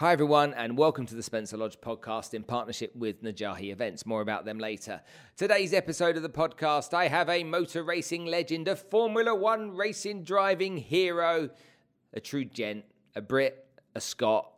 Hi, everyone, and welcome to the Spencer Lodge podcast in partnership with Najahi Events. More about them later. Today's episode of the podcast, I have a motor racing legend, a Formula One racing driving hero, a true gent, a Brit, a Scot.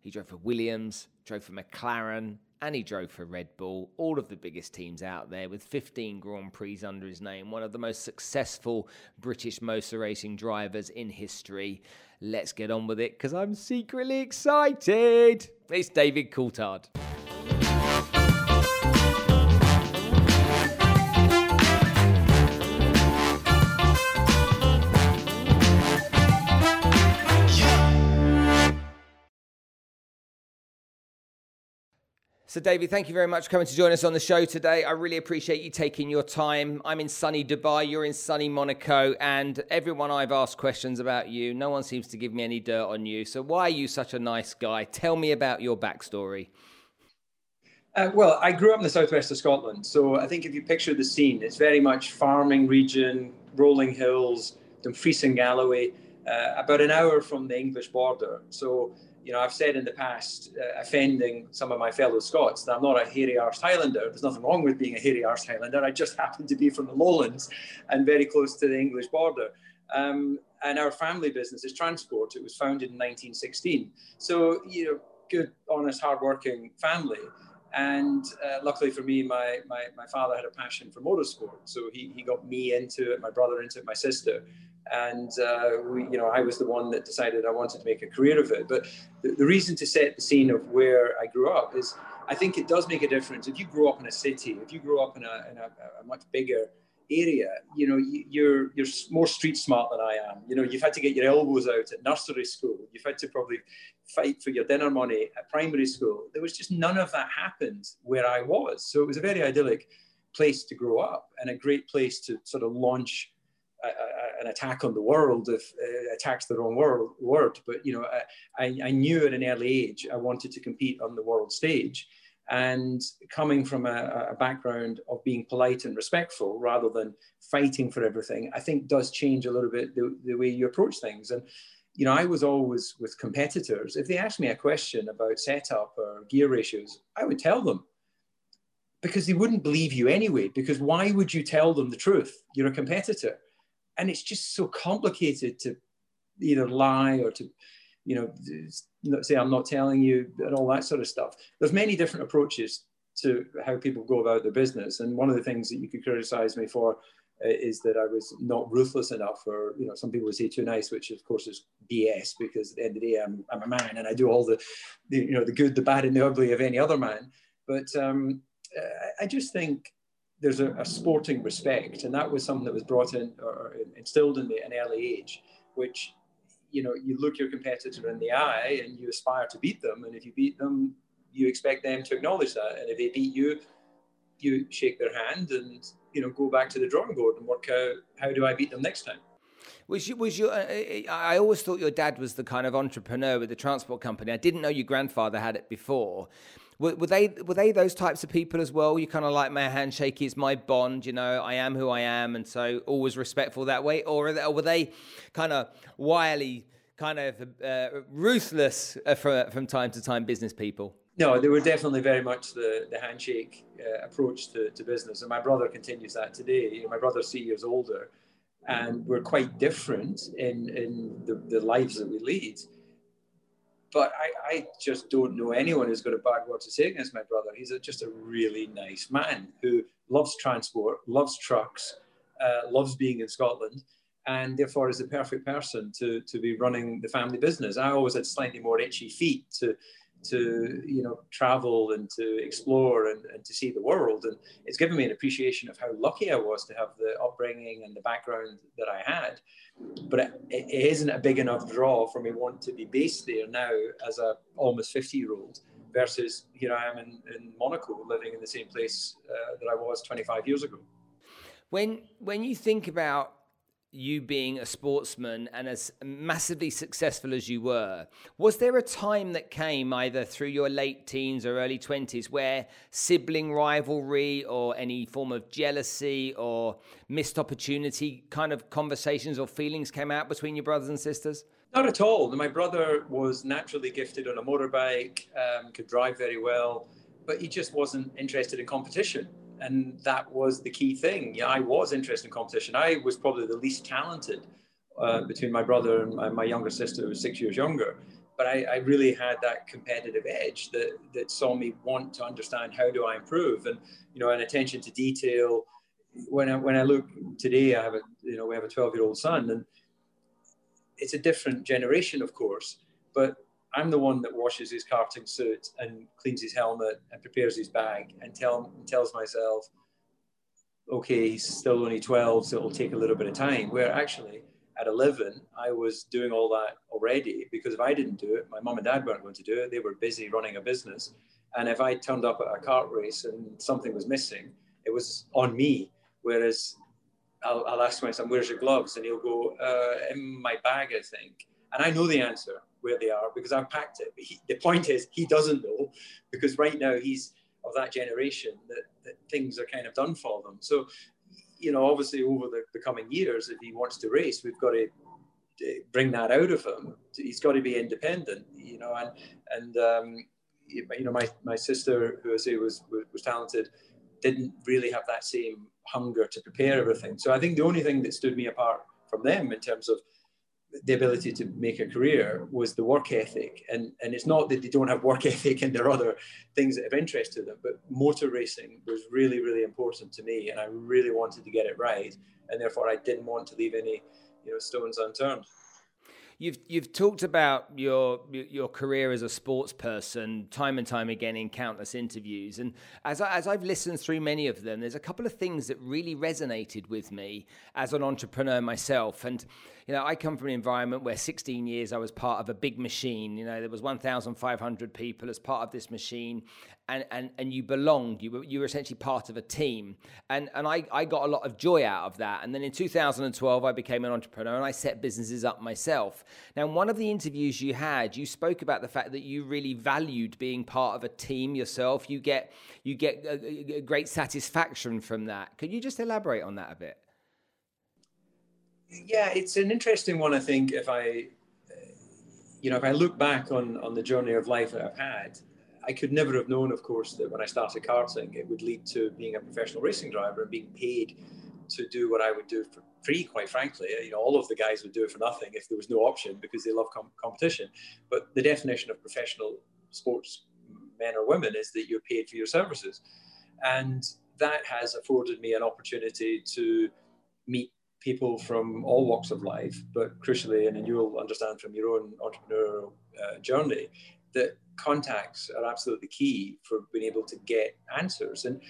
He drove for Williams, drove for McLaren, and he drove for Red Bull, all of the biggest teams out there, with 15 Grand Prix under his name, one of the most successful British motor racing drivers in history. Let's get on with it because I'm secretly excited. It's David Coulthard. So, David, thank you very much for coming to join us on the show today. I really appreciate you taking your time. I'm in sunny Dubai, you're in sunny Monaco, and everyone I've asked questions about you, no one seems to give me any dirt on you. So, why are you such a nice guy? Tell me about your backstory. Uh, well, I grew up in the southwest of Scotland, so I think if you picture the scene, it's very much farming region, rolling hills, Dumfries and Galloway, uh, about an hour from the English border. So you know, I've said in the past, uh, offending some of my fellow Scots, that I'm not a hairy arsed Highlander. There's nothing wrong with being a hairy arsed Highlander. I just happen to be from the lowlands and very close to the English border. Um, and our family business is transport. It was founded in 1916. So, you know, good, honest, hardworking family. And uh, luckily for me, my, my, my father had a passion for motorsport. So he, he got me into it, my brother into it, my sister and uh, we, you know, I was the one that decided I wanted to make a career of it. But the, the, reason to set the scene of where I grew up is I think it does make a difference. If you grow up in a city, if you grow up in a, in a, a much bigger area, you know, you're you're more street smart than I am. You know, you've had to get your elbows out at nursery school. You've had to probably fight for your dinner money at primary school. There was just none of that happened where I was. So it was a very idyllic place to grow up and a great place to sort of launch a, a, an attack on the world if uh, attacks the wrong word, word but you know I, I knew at an early age i wanted to compete on the world stage. And coming from a, a, background of being polite and respectful rather than fighting for everything i think does change a little bit the, the way you approach things. And you know i was always with competitors. If they asked me a question about setup or gear ratios i would tell them. Because they wouldn't believe you anyway because why would you tell them the truth? You're a competitor and it's just so complicated to either lie or to you know say i'm not telling you and all that sort of stuff. There's many different approaches to how people go about their business. And one of the things that you could criticize me for uh, is that i was not ruthless enough or you know some people would say too nice which of course is bs because at the end of the day i'm, I'm a man and i do all the, the you know the good the bad and the ugly of any other man. But um, i just think there's a, a, sporting respect, and that was something that was brought in or instilled in me at an early age, which you know you look your competitor in the eye and you aspire to beat them, and if you beat them, you expect them to acknowledge that, and if they beat you, you shake their hand and you know go back to the drawing board and work out how do I beat them next time. Was you, was your? Uh, uh, I always thought your dad was the kind of entrepreneur with the transport company. I didn't know your grandfather had it before. Were, were, they were they those types of people as well? You kind of like my handshake is my bond. You know, I am who I am, and so always respectful that way. Or, they, or were they kind of wily, kind of uh, ruthless uh, from from time to time business people? No, they were definitely very much the, the handshake uh, approach to, to business. And my brother continues that today. You know, my brother's three years older, and we're quite different in, in the, the lives that we lead. But I, I just don't know anyone who's got a bad word to say against my brother. He's a, just a really nice man who loves transport, loves trucks, uh, loves being in Scotland, and therefore is the perfect person to, to be running the family business. I always had slightly more itchy feet to to you know travel and to explore and, and to see the world. And it's given me an appreciation of how lucky i was to have the upbringing and the background that i had. But it, it isn't a big enough draw for me want to be based there now as a almost 50 year old versus here i am in, in monaco living in the same place uh, that i was 25 years ago. When when you think about you being a sportsman and as massively successful as you were, was there a time that came either through your late teens or early 20s where sibling rivalry or any form of jealousy or missed opportunity kind of conversations or feelings came out between your brothers and sisters? Not at all. My brother was naturally gifted on a motorbike, um, could drive very well, but he just wasn't interested in competition. And that was the key thing. Yeah, I was interested in competition. I was probably the least talented uh, between my brother and my, my, younger sister, who was six years younger. But I, I, really had that competitive edge that, that saw me want to understand how do I improve and, you know, an attention to detail. When I, when I look today, I have a, you know, we have a 12 year old son and it's a different generation, of course, but I'm the one that washes his karting suit and cleans his helmet and prepares his bag and tell, tells myself, okay, he's still only 12, so it'll take a little bit of time. Where actually, at 11, I was doing all that already because if I didn't do it, my mom and dad weren't going to do it. They were busy running a business. And if I turned up at a kart race and something was missing, it was on me. Whereas I'll, I'll ask my son, where's your gloves? And he'll go, uh, in my bag, I think. And I know the answer where they are because I've packed it. He, the point is, he doesn't know because right now he's of that generation that, that things are kind of done for them. So, you know, obviously over the, the coming years, if he wants to race, we've got to bring that out of him. He's got to be independent, you know, and, and, um, you know, my, my sister, who I say was, was, was talented, didn't really have that same hunger to prepare everything. So I think the only thing that stood me apart from them in terms of the ability to make a career was the work ethic. And, and it's not that they don't have work ethic and there are other things that have interest to them, but motor racing was really, really important to me. And I really wanted to get it right. And therefore I didn't want to leave any, you know, stones unturned. You've you've talked about your your career as a sports person time and time again in countless interviews, and as I, as I've listened through many of them, there's a couple of things that really resonated with me as an entrepreneur myself, and you know, I come from an environment where 16 years I was part of a big machine. You know, there was 1,500 people as part of this machine, and and and you belonged. You were you were essentially part of a team, and and I I got a lot of joy out of that. And then in 2012, I became an entrepreneur and I set businesses up myself. Now, in one of the interviews you had, you spoke about the fact that you really valued being part of a team yourself. You get you get a, a great satisfaction from that. Could you just elaborate on that a bit? Yeah, it's an interesting one. I think if I, uh, you know, if I look back on on the journey of life that I've had, I could never have known, of course, that when I started karting, it would lead to being a professional racing driver and being paid to do what I would do for free. Quite frankly, uh, you know, all of the guys would do it for nothing if there was no option because they love com- competition. But the definition of professional sports men or women is that you're paid for your services, and that has afforded me an opportunity to meet people from all walks of life, but crucially, and you'll understand from your own entrepreneurial uh, journey, that contacts are absolutely key for being able to get answers. And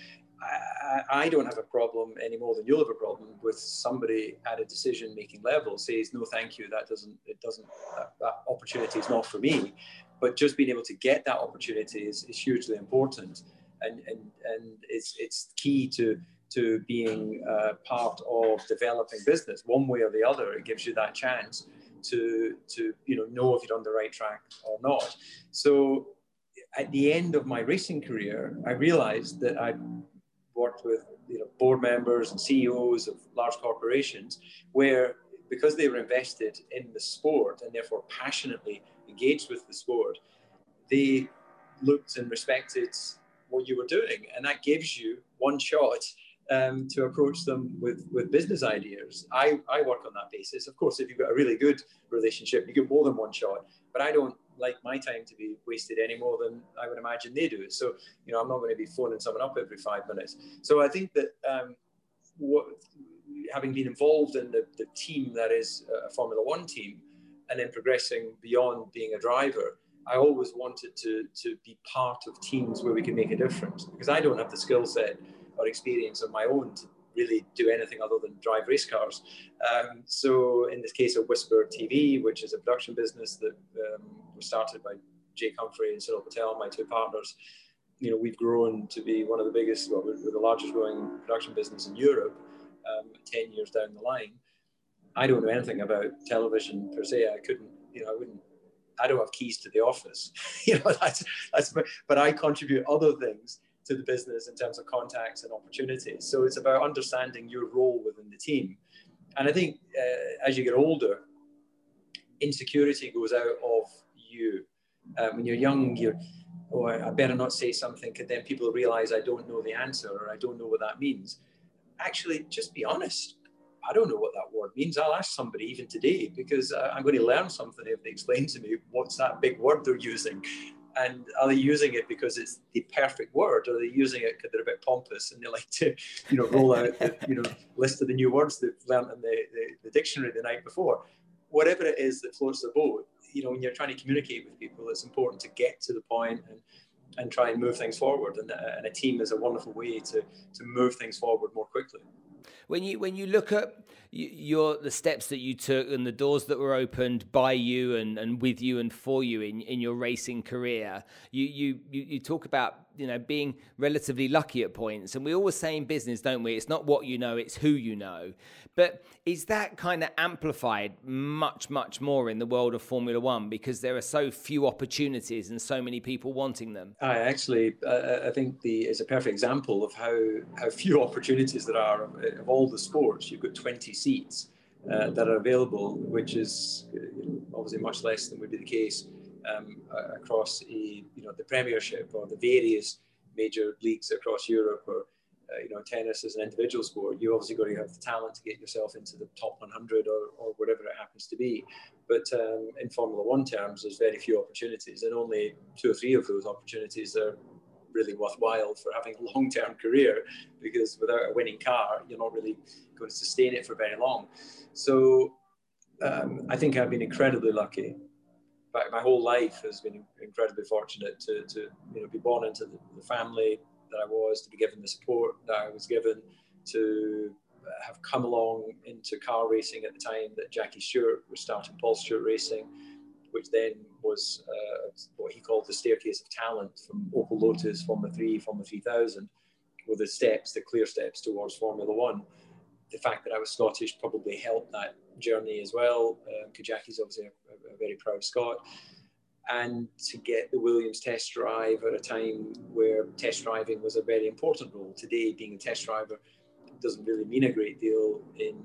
I, I, don't have a problem any more than you'll have a problem with somebody at a decision-making level says, no, thank you, that doesn't, it doesn't, that, that opportunity is not for me. But just being able to get that opportunity is, is hugely important. And, and, and it's, it's key to to being uh, part of developing business. One way or the other it gives you that chance to to you know know if you're on the right track or not. So at the end of my racing career i realized that i worked with you know board members and ceos of large corporations where because they were invested in the sport and therefore passionately engaged with the sport they looked and respected what you were doing. And that gives you one shot um, to approach them with, with business ideas. I, I work on that basis. Of course, if you've got a really good relationship, you get more than one shot. But I don't like my time to be wasted any more than I would imagine they do. So, you know, I'm not going to be phoning someone up every five minutes. So I think that um, what, having been involved in the, the team that is a Formula One team and then progressing beyond being a driver, I always wanted to, to be part of teams where we can make a difference because I don't have the skill set or experience of my own to really do anything other than drive race cars. Um, so in this case of Whisper TV, which is a production business that um, was started by Jake Humphrey and Sunil Patel, my two partners, you know, we've grown to be one of the biggest, well, we're, the largest growing production business in Europe, um, 10 years down the line. I don't know anything about television per se. I couldn't, you know, I wouldn't, I don't have keys to the office, you know, that's, that's, but I contribute other things to the business in terms of contacts and opportunities. So it's about understanding your role within the team. And I think uh, as you get older, insecurity goes out of you. Um, when you're young, you're, oh, I better not say something because then people realize I don't know the answer or I don't know what that means. Actually, just be honest. I don't know what that word means. I'll ask somebody even today because uh, I'm going to learn something if they explain to me what's that big word they're using. And are they using it because it's the perfect word, or are they using it because they're a bit pompous and they like to, you know, roll out the you know list of the new words they've learned in the, the, the dictionary the night before? Whatever it is that floats their boat, you know, when you're trying to communicate with people, it's important to get to the point and and try and move things forward. And, uh, and a team is a wonderful way to to move things forward more quickly when you when you look at your the steps that you took and the doors that were opened by you and, and with you and for you in, in your racing career, you, you you talk about you know being relatively lucky at points, and we always say in business, don't we? It's not what you know, it's who you know. But is that kind of amplified much much more in the world of Formula One because there are so few opportunities and so many people wanting them? I actually uh, I think the is a perfect example of how how few opportunities there are of, of all the sports. You've got twenty seats uh, that are available, which is obviously much less than would be the case um, across a, you know the Premiership or the various major leagues across Europe or uh, you know tennis as an individual sport. You obviously got to have the talent to get yourself into the top 100 or, or whatever it happens to be. But um, in Formula One terms, there's very few opportunities, and only two or three of those opportunities are really worthwhile for having a long-term career because without a winning car you're not really going to sustain it for very long. So um, i think i've been incredibly lucky. But my whole life has been incredibly fortunate to, to you know be born into the, the family that i was to be given the support that i was given to have come along into car racing at the time that Jackie Stewart was starting Paul Stewart Racing which then was uh, what he called the staircase of talent from Opel Lotus, Formula 3, Formula 3000, were the steps, the clear steps towards Formula 1. The fact that I was Scottish probably helped that journey as well. Um, Jackie's obviously a, a, very proud Scot. And to get the Williams test drive at a time where test driving was a very important role. Today, being a test driver doesn't really mean a great deal in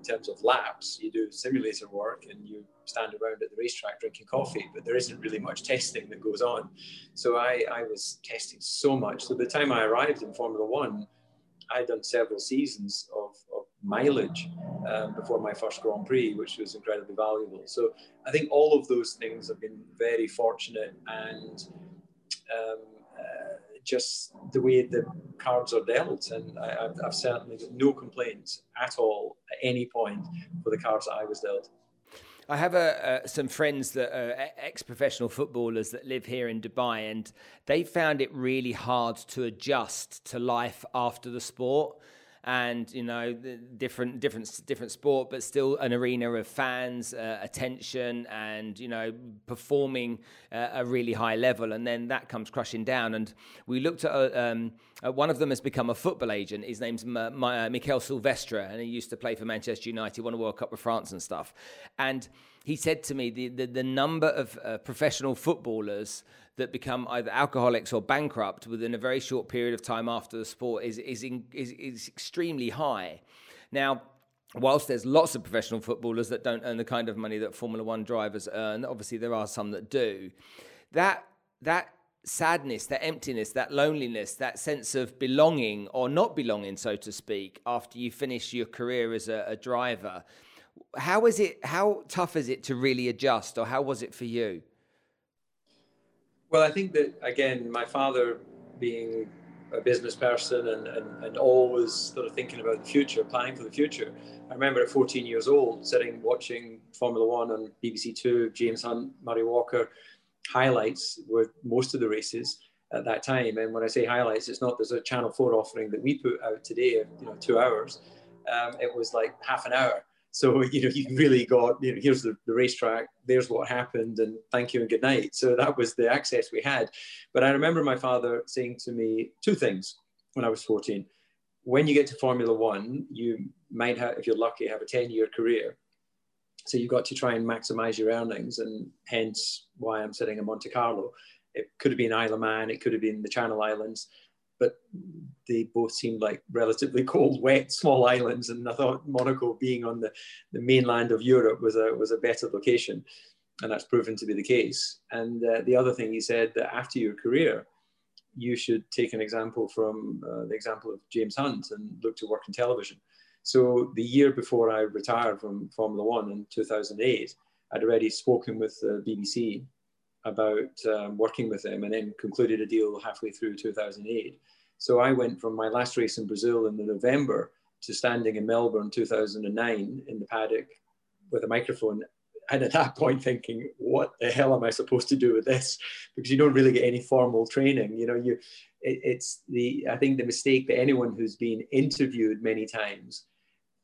in terms of laps. You do simulator work and you stand around at the racetrack drinking coffee, but there isn't really much testing that goes on. So I, I was testing so much. So the time I arrived in Formula One, I'd done several seasons of, of mileage um, before my first Grand Prix, which was incredibly valuable. So I think all of those things have been very fortunate and um, uh, just the way the cards are dealt. And I, have I've certainly got no complaints at all at any point for the cards that I was dealt. I have a, uh, some friends that are ex-professional footballers that live here in Dubai, and they found it really hard to adjust to life after the sport and you know different different different sport but still an arena of fans uh, attention and you know performing uh, a really high level and then that comes crushing down. And we looked at uh, um, uh, one of them has become a football agent. His name's Ma- Ma- uh, Mikaël Silvestre and he used to play for Manchester United won a World Cup with France and stuff. And he said to me the, the, the number of uh, professional footballers that become either alcoholics or bankrupt within a very short period of time after the sport is is in, is, is extremely high. Now, whilst there's lots of professional footballers that don't earn the kind of money that Formula One drivers earn, obviously there are some that do. That that sadness, that emptiness, that loneliness, that sense of belonging or not belonging, so to speak, after you finish your career as a, a driver. How is it? How tough is it to really adjust, or how was it for you? Well, I think that again, my father being a business person and, and, and always sort of thinking about the future, planning for the future. I remember at 14 years old sitting watching Formula One on BBC Two, James Hunt, Murray Walker, highlights with most of the races at that time. And when I say highlights, it's not there's a Channel 4 offering that we put out today, you know, two hours. Um, it was like half an hour. So, you know, you really got, you know, here's the, the racetrack, there's what happened, and thank you and good night. So that was the access we had. But I remember my father saying to me two things when I was 14. When you get to Formula One, you might have, if you're lucky, have a 10 year career. So you've got to try and maximize your earnings, and hence why I'm sitting in Monte Carlo. It could have been Isle of Man, it could have been the Channel Islands. But they both seemed like relatively cold, wet, small islands. And I thought Monaco, being on the, the mainland of Europe, was a was a better location, and that's proven to be the case. And uh, the other thing he said that after your career, you should take an example from uh, the example of James Hunt and look to work in television. So the year before I retired from Formula One in 2008, I'd already spoken with the BBC about um, working with them and then concluded a deal halfway through 2008. So I went from my last race in Brazil in the November to standing in Melbourne 2009 in the paddock with a microphone. And at that point, thinking, what the hell am I supposed to do with this? Because you don't really get any formal training. You know, you it, it's the I think the mistake that anyone who's been interviewed many times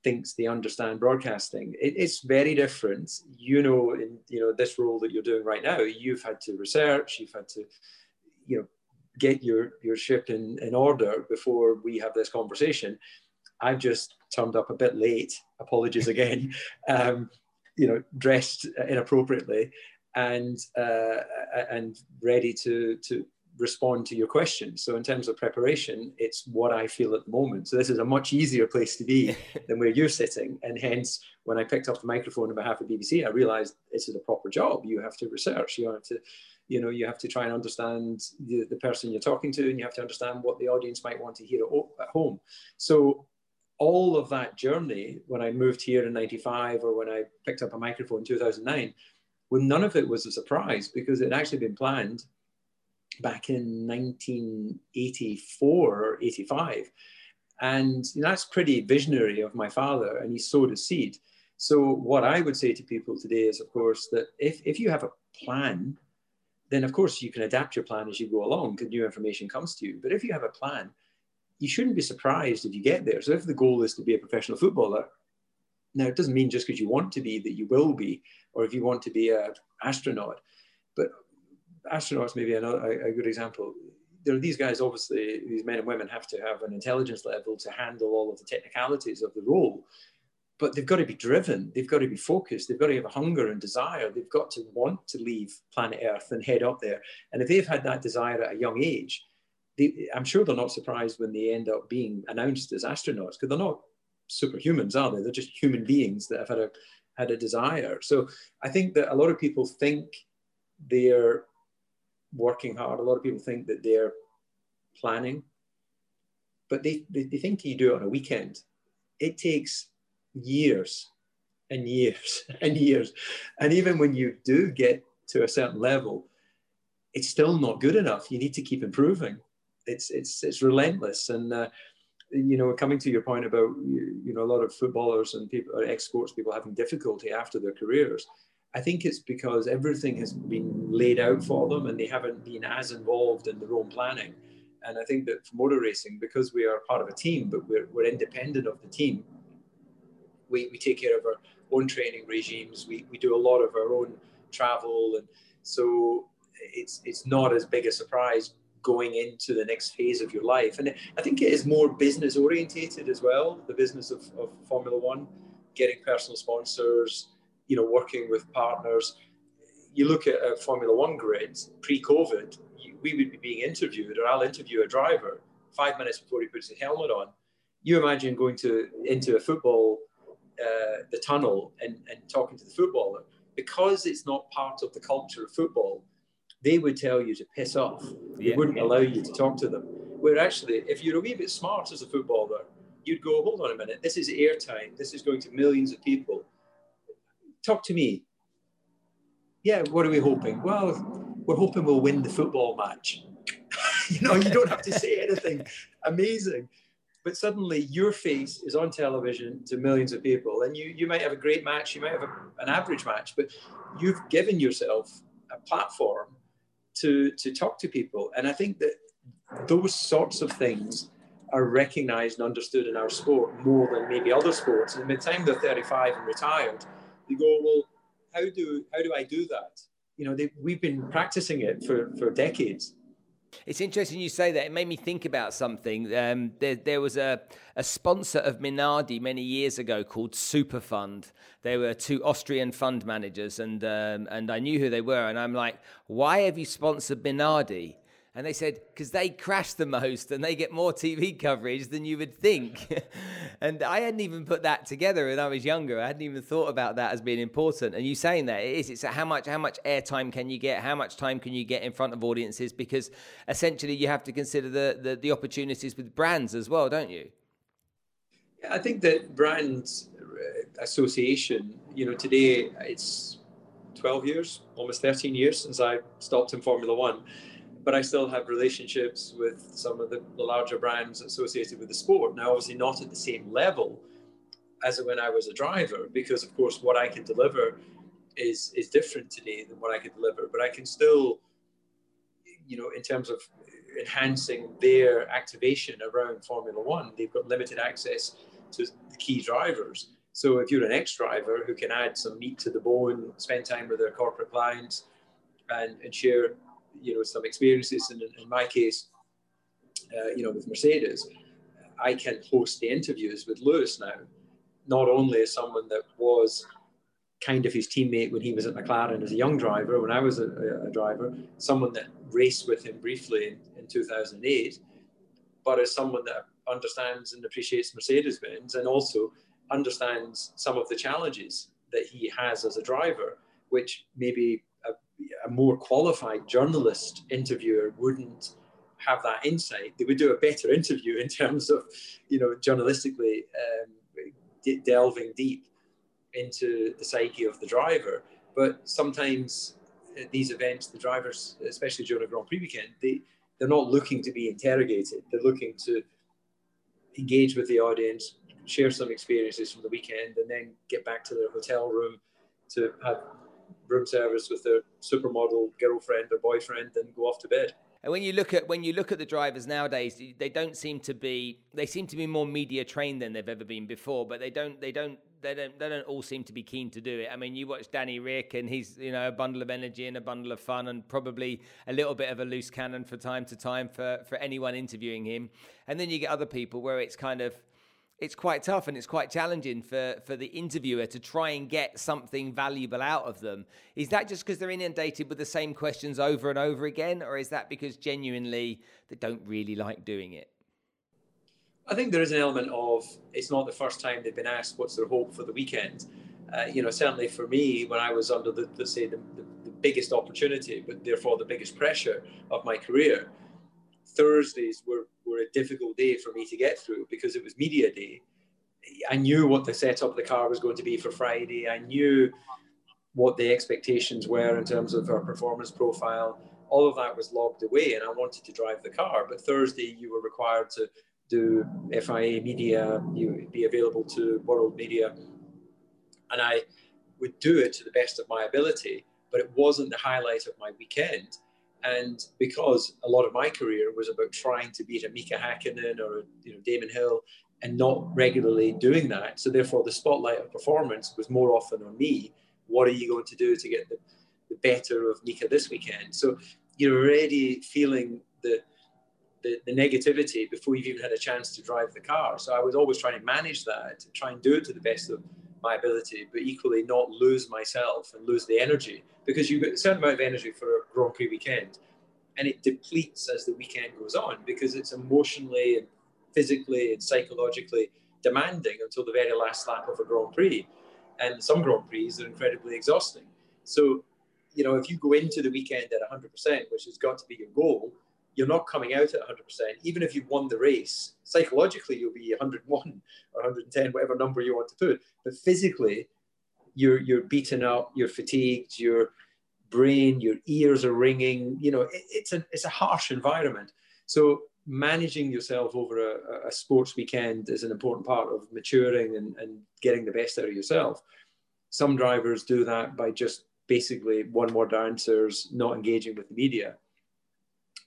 thinks they understand broadcasting. It, it's very different. You know, in you know this role that you're doing right now, you've had to research, you've had to, you know, get your your ship in, in order before we have this conversation. I've just turned up a bit late. Apologies again. Um, you know, dressed inappropriately and uh, and ready to to respond to your question. So in terms of preparation, it's what I feel at the moment. So this is a much easier place to be than where you're sitting. And hence, when I picked up the microphone on behalf of BBC, I realized this is a proper job. You have to research. You have to, you know, you have to try and understand the, the person you're talking to, and you have to understand what the audience might want to hear at, at home. So all of that journey, when I moved here in 95 or when I picked up a microphone in 2009, well, none of it was a surprise because it had actually been planned back in 1984 or 85. And you know, that's pretty visionary of my father, and he sowed a seed. So, what I would say to people today is, of course, that if, if you have a plan, then of course you can adapt your plan as you go along because new information comes to you. But if you have a plan, you shouldn't be surprised if you get there. So, if the goal is to be a professional footballer, now it doesn't mean just because you want to be that you will be, or if you want to be an astronaut. But astronauts maybe another a, a good example. There are these guys, obviously, these men and women have to have an intelligence level to handle all of the technicalities of the role, but they've got to be driven, they've got to be focused, they've got to have a hunger and desire, they've got to want to leave planet Earth and head up there. And if they've had that desire at a young age, they, I'm sure they're not surprised when they end up being announced as astronauts because they're not superhumans, are they? They're just human beings that have had a had a desire. So I think that a lot of people think they're working hard. A lot of people think that they're planning, but they, they, they think you do it on a weekend. It takes years and years and years. And even when you do get to a certain level, it's still not good enough. You need to keep improving. It's, it's, it's relentless. And, uh, you know, coming to your point about, you know, a lot of footballers and people, ex-sports people having difficulty after their careers, I think it's because everything has been laid out for them and they haven't been as involved in their own planning. And I think that for motor racing, because we are part of a team, but we're, we're independent of the team, we, we take care of our own training regimes. We, we do a lot of our own travel. And so it's, it's not as big a surprise going into the next phase of your life. And I think it is more business orientated as well, the business of, of Formula One, getting personal sponsors, you know, working with partners. You look at a Formula One grid pre-COVID, we would be being interviewed, or I'll interview a driver five minutes before he puts his helmet on. You imagine going to into a football, uh, the tunnel, and, and talking to the footballer because it's not part of the culture of football. They would tell you to piss off. They yeah. wouldn't allow you to talk to them. Where actually, if you're a wee bit smart as a footballer, you'd go, hold on a minute, this is airtime. This is going to millions of people talk to me. Yeah, what are we hoping? Well, we're hoping we'll win the football match. you know, you don't have to say anything amazing. But suddenly your face is on television to millions of people, and you, you might have a great match, you might have a, an average match, but you've given yourself a platform to, to talk to people. And I think that those sorts of things are recognized and understood in our sport more than maybe other sports. And by the time they're 35 and retired, you go, well, how do how do I do that? You know, they, we've been practicing it for for decades. It's interesting you say that. It made me think about something. Um, there, there, was a, a sponsor of Minardi many years ago called Superfund. They were two Austrian fund managers, and um, and I knew who they were. And I'm like, why have you sponsored Minardi? And they said, because they crash the most and they get more TV coverage than you would think. and I hadn't even put that together when I was younger. I hadn't even thought about that as being important. And you saying that it is, it's how much, how much airtime can you get? How much time can you get in front of audiences? Because essentially you have to consider the, the, the opportunities with brands as well, don't you? Yeah, I think that brands uh, association, you know, today it's 12 years, almost 13 years since I stopped in Formula One but I still have relationships with some of the, the larger brands associated with the sport. Now, obviously, not at the same level as when I was a driver, because of course, what I can deliver is is different today than what I could deliver. But I can still, you know, in terms of enhancing their activation around Formula One, they've got limited access to the key drivers. So if you're an ex-driver who can add some meat to the bone, spend time with their corporate clients, and, and share you know some experiences. And in, in my case uh, you know with mercedes i can host the interviews with lewis now. Not only as someone that was kind of his teammate when he was at mclaren as a young driver when i was a, a driver someone that raced with him briefly in, in 2008 but as someone that understands and appreciates mercedes benz and also understands some of the challenges that he has as a driver which maybe a more qualified journalist interviewer wouldn't have that insight. They would do a better interview in terms of, you know, journalistically um, de- delving deep into the psyche of the driver. But sometimes at these events, the drivers, especially during a Grand Prix weekend, they they're not looking to be interrogated. They're looking to engage with the audience, share some experiences from the weekend, and then get back to their hotel room to have room service with their supermodel girlfriend or boyfriend and go off to bed. And when you look at when you look at the drivers nowadays, they don't seem to be they seem to be more media trained than they've ever been before. But they don't they don't they don't they don't all seem to be keen to do it. I mean, you watch Danny Ric, and he's you know a bundle of energy and a bundle of fun, and probably a little bit of a loose cannon for time to time for for anyone interviewing him. And then you get other people where it's kind of it's quite tough and it's quite challenging for, for the interviewer to try and get something valuable out of them. Is that just because they're inundated with the same questions over and over again, or is that because genuinely they don't really like doing it? I think there is an element of it's not the first time they've been asked what's their hope for the weekend. Uh, you know, certainly for me, when I was under the, let's say, the, the, the biggest opportunity, but therefore the biggest pressure of my career, Thursdays were, were a difficult day for me to get through because it was media day. I knew what the setup of the car was going to be for Friday. I knew what the expectations were in terms of our performance profile. All of that was logged away, and I wanted to drive the car. But Thursday, you were required to do FIA media, you would be available to world media. And I would do it to the best of my ability, but it wasn't the highlight of my weekend. And because a lot of my career was about trying to beat a Mika Hakkinen or you know Damon Hill and not regularly doing that, so therefore the spotlight of performance was more often on me. What are you going to do to get the, the better of Mika this weekend? So you're already feeling the, the, the negativity before you've even had a chance to drive the car. So I was always trying to manage that, try and do it to the best of my ability, but equally not lose myself and lose the energy because you get a certain amount of energy for a Grand Prix weekend and it depletes as the weekend goes on because it's emotionally and physically and psychologically demanding until the very last lap of a Grand Prix. And some Grand Prix are incredibly exhausting. So, you know, if you go into the weekend at 100%, which has got to be your goal, you're not coming out at 100%. Even if you've won the race, psychologically, you'll be 101 or 110, whatever number you want to put. But physically, you're, you're beaten up, you're fatigued, your brain, your ears are ringing. You know, it, it's, a, it's a harsh environment. So managing yourself over a, a, sports weekend is an important part of maturing and, and getting the best out of yourself. Some drivers do that by just basically one word answers, not engaging with the media.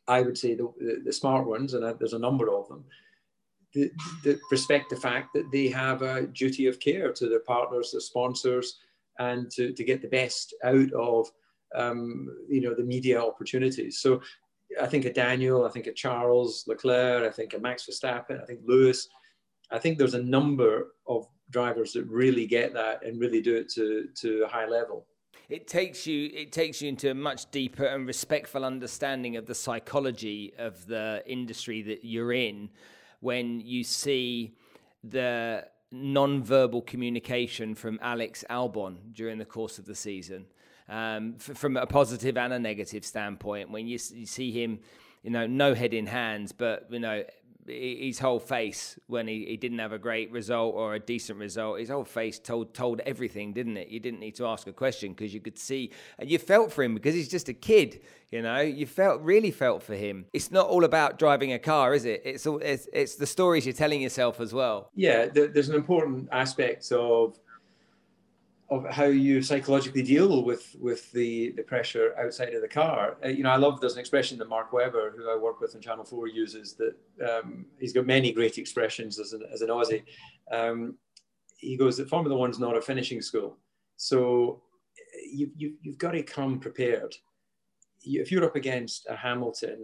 I would say the, the, the smart ones, and there's a number of them, the, the, respect the fact that they have a duty of care to their partners, their sponsors, and to, to get the best out of um, you know the media opportunities. So I think of Daniel, I think of Charles Leclerc, I think of Max Verstappen, I think Lewis. I think there's a number of drivers that really get that and really do it to, to a high level. It takes you it takes you into a much deeper and respectful understanding of the psychology of the industry that you're in when you see the non-verbal communication from Alex Albon during the course of the season, um, f- from a positive and a negative standpoint. When you, you see him, you know, no head in hands, but you know, his whole face when he, he didn't have a great result or a decent result, his whole face told told everything, didn't it? You didn't need to ask a question because you could see and you felt for him because he's just a kid, you know. You felt really felt for him. It's not all about driving a car, is it? It's all it's, it's the stories you're telling yourself as well. Yeah, there's an important aspect of of how you psychologically deal with with the the pressure outside of the car. Uh, you know, I love there's an expression that Mark Webber, who I work with on Channel Four, uses that um, he's got many great expressions as an as an Aussie. Um, he goes that Formula One's not a finishing school, so you, you you've got to come prepared. You, if you're up against a Hamilton,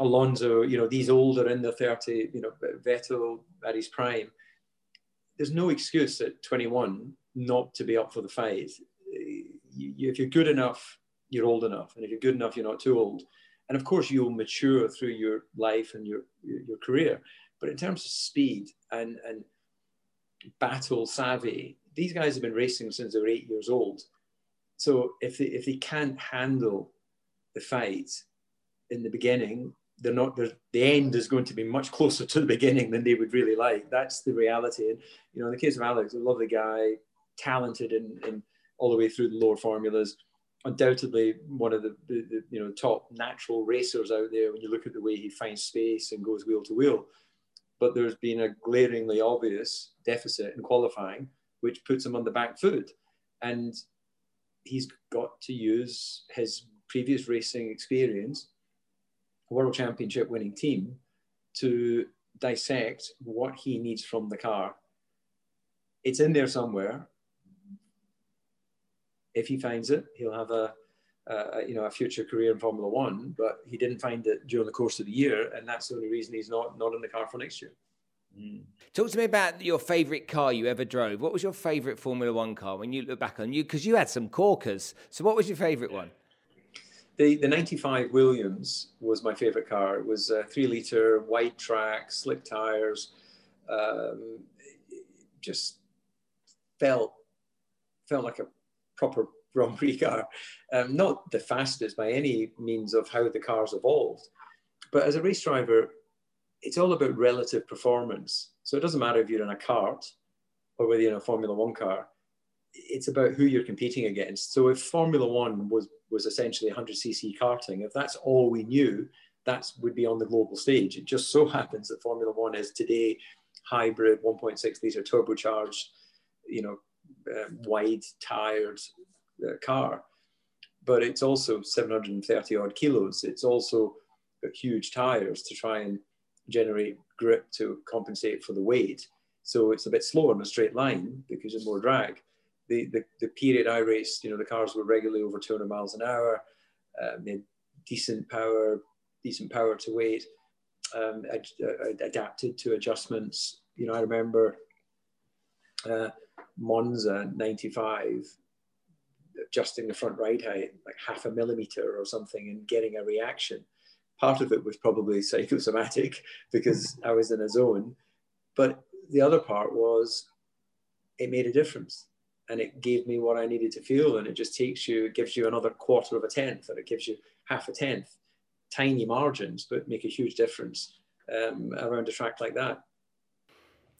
Alonso, you know these older in the 30, you know Vettel at his prime. There's no excuse at 21 not to be up for the fight. You, if you're good enough, you're old enough, and if you're good enough, you're not too old. And of course, you'll mature through your life and your your career. But in terms of speed and and battle savvy, these guys have been racing since they were eight years old. So if they if they can't handle the fight in the beginning, they're not they're, the end is going to be much closer to the beginning than they would really like. That's the reality. And you know, in the case of Alex, a lovely guy, talented in, in all the way through the lower formulas. Undoubtedly, one of the, the, the, you know top natural racers out there. When you look at the way he finds space and goes wheel to wheel, but there's been a glaringly obvious deficit in qualifying, which puts him on the back foot, and he's got to use his previous racing experience, world championship winning team, to dissect what he needs from the car. It's in there somewhere if he finds it, he'll have a, a, you know a future career in Formula One. But he didn't find it during the course of the year, and that's the only reason he's not not in the car for next year. Mm. Talk to me about your favourite car you ever drove. What was your favourite Formula One car when you look back on you? Because you had some corkers. So what was your favourite one? The the '95 Williams was my favourite car. It was a three litre, wide track, slick tyres. Um, just felt felt like a proper Grand Prix car. Um, not the fastest by any means of how the car's evolved, but as a race driver, it's all about relative performance. So it doesn't matter if you're in a kart or whether you're in a Formula One car. It's about who you're competing against. So if Formula One was was essentially 100cc karting, if that's all we knew, that would be on the global stage. It just so happens that Formula One is today hybrid, 1.6 liter turbocharged, you know, uh, wide tired uh, car, but it's also 730 odd kilos. It's also got huge tires to try and generate grip to compensate for the weight. So it's a bit slower in a straight line because of more drag. The, the, the period I raced, you know, the cars were regularly over 200 miles an hour, uh, made decent power, decent power to weight, um, ad, uh, adapted to adjustments. You know, I remember uh, Monza 95, adjusting the front ride height like half a millimeter or something and getting a reaction. Part of it was probably psychosomatic because I was in a zone, but the other part was it made a difference and it gave me what I needed to feel. And it just takes you, it gives you another quarter of a tenth, or it gives you half a tenth. Tiny margins, but make a huge difference um, around a track like that.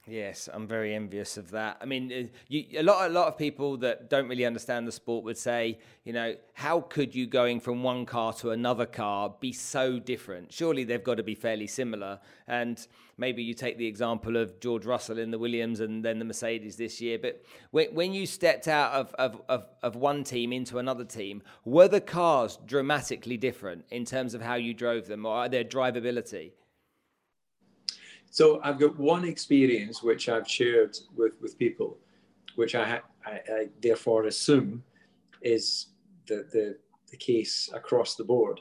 Yes, I'm very envious of that. I mean, uh, you, a lot, a lot of people that don't really understand the sport would say, you know, how could you going from one car to another car be so different? Surely they've got to be fairly similar. And maybe you take the example of George Russell in the Williams and then the Mercedes this year. But when, when you stepped out of, of, of, of one team into another team, were the cars dramatically different in terms of how you drove them or their drivability? So I've got one experience which I've shared with, with people, which I, I, I therefore assume is the, the, the case across the board.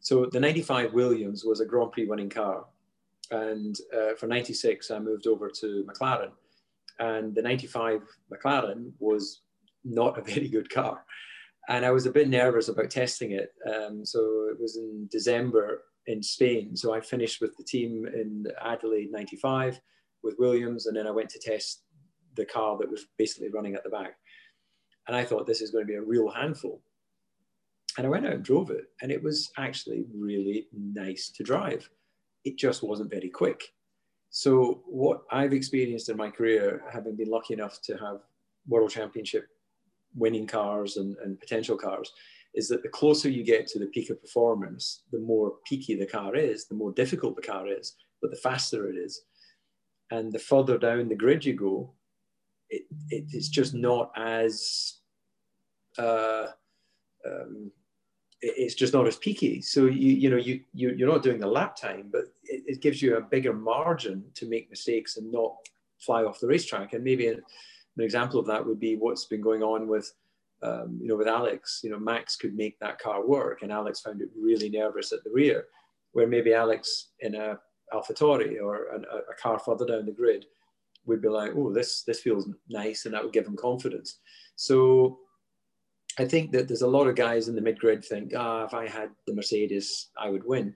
So the 95 Williams was a Grand Prix winning car. And uh, for 96, I moved over to McLaren. And the 95 McLaren was not a very good car. and I was a bit nervous about testing it. Um, so it was in December in Spain. So I finished with the team in Adelaide 95 with Williams, and then I went to test the car that was basically running at the back. And I thought this is going to be a real handful. And I went out and drove it, and it was actually really nice to drive. It just wasn't very quick. So, what I've experienced in my career, having been lucky enough to have world championship winning cars and, and potential cars, is that the closer you get to the peak of performance, the more peaky the car is, the more difficult the car is, but the faster it is. And the further down the grid you go, it, it it's just not as uh, um, it, it's just not as peaky. So you you know you, you you're not doing the lap time, but it, it, gives you a bigger margin to make mistakes and not fly off the racetrack. And maybe an, an example of that would be what's been going on with um, you know, with Alex, you know, Max could make that car work, and Alex found it really nervous at the rear, where maybe Alex in a AlphaTauri or a, a car further down the grid would be like, oh, this this feels nice, and that would give him confidence. So I think that there's a lot of guys in the mid grid think, ah, if I had the Mercedes, I would win.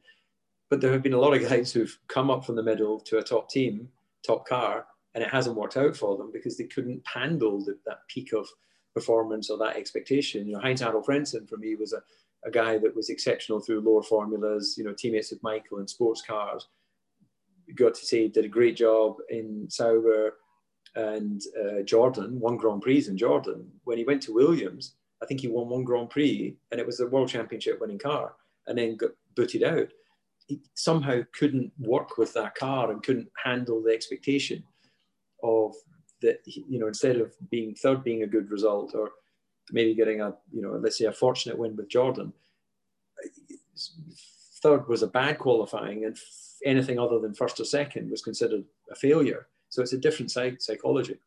But there have been a lot of guys who've come up from the middle to a top team, top car, and it hasn't worked out for them because they couldn't handle the, that peak of performance or that expectation. You know, Heinz Harald Frentzen for me was a, a guy that was exceptional through lower formulas, you know, teammates with Michael in sports cars. Got to say, did a great job in Sauber and uh, Jordan, won Grand Prix in Jordan. When he went to Williams, I think he won one Grand Prix and it was a world championship winning car and then got booted out. He somehow couldn't work with that car and couldn't handle the expectation of that you know instead of being third being a good result or maybe getting a you know let's say a fortunate win with Jordan third was a bad qualifying and anything other than first or second was considered a failure. So it's a different psych- psychology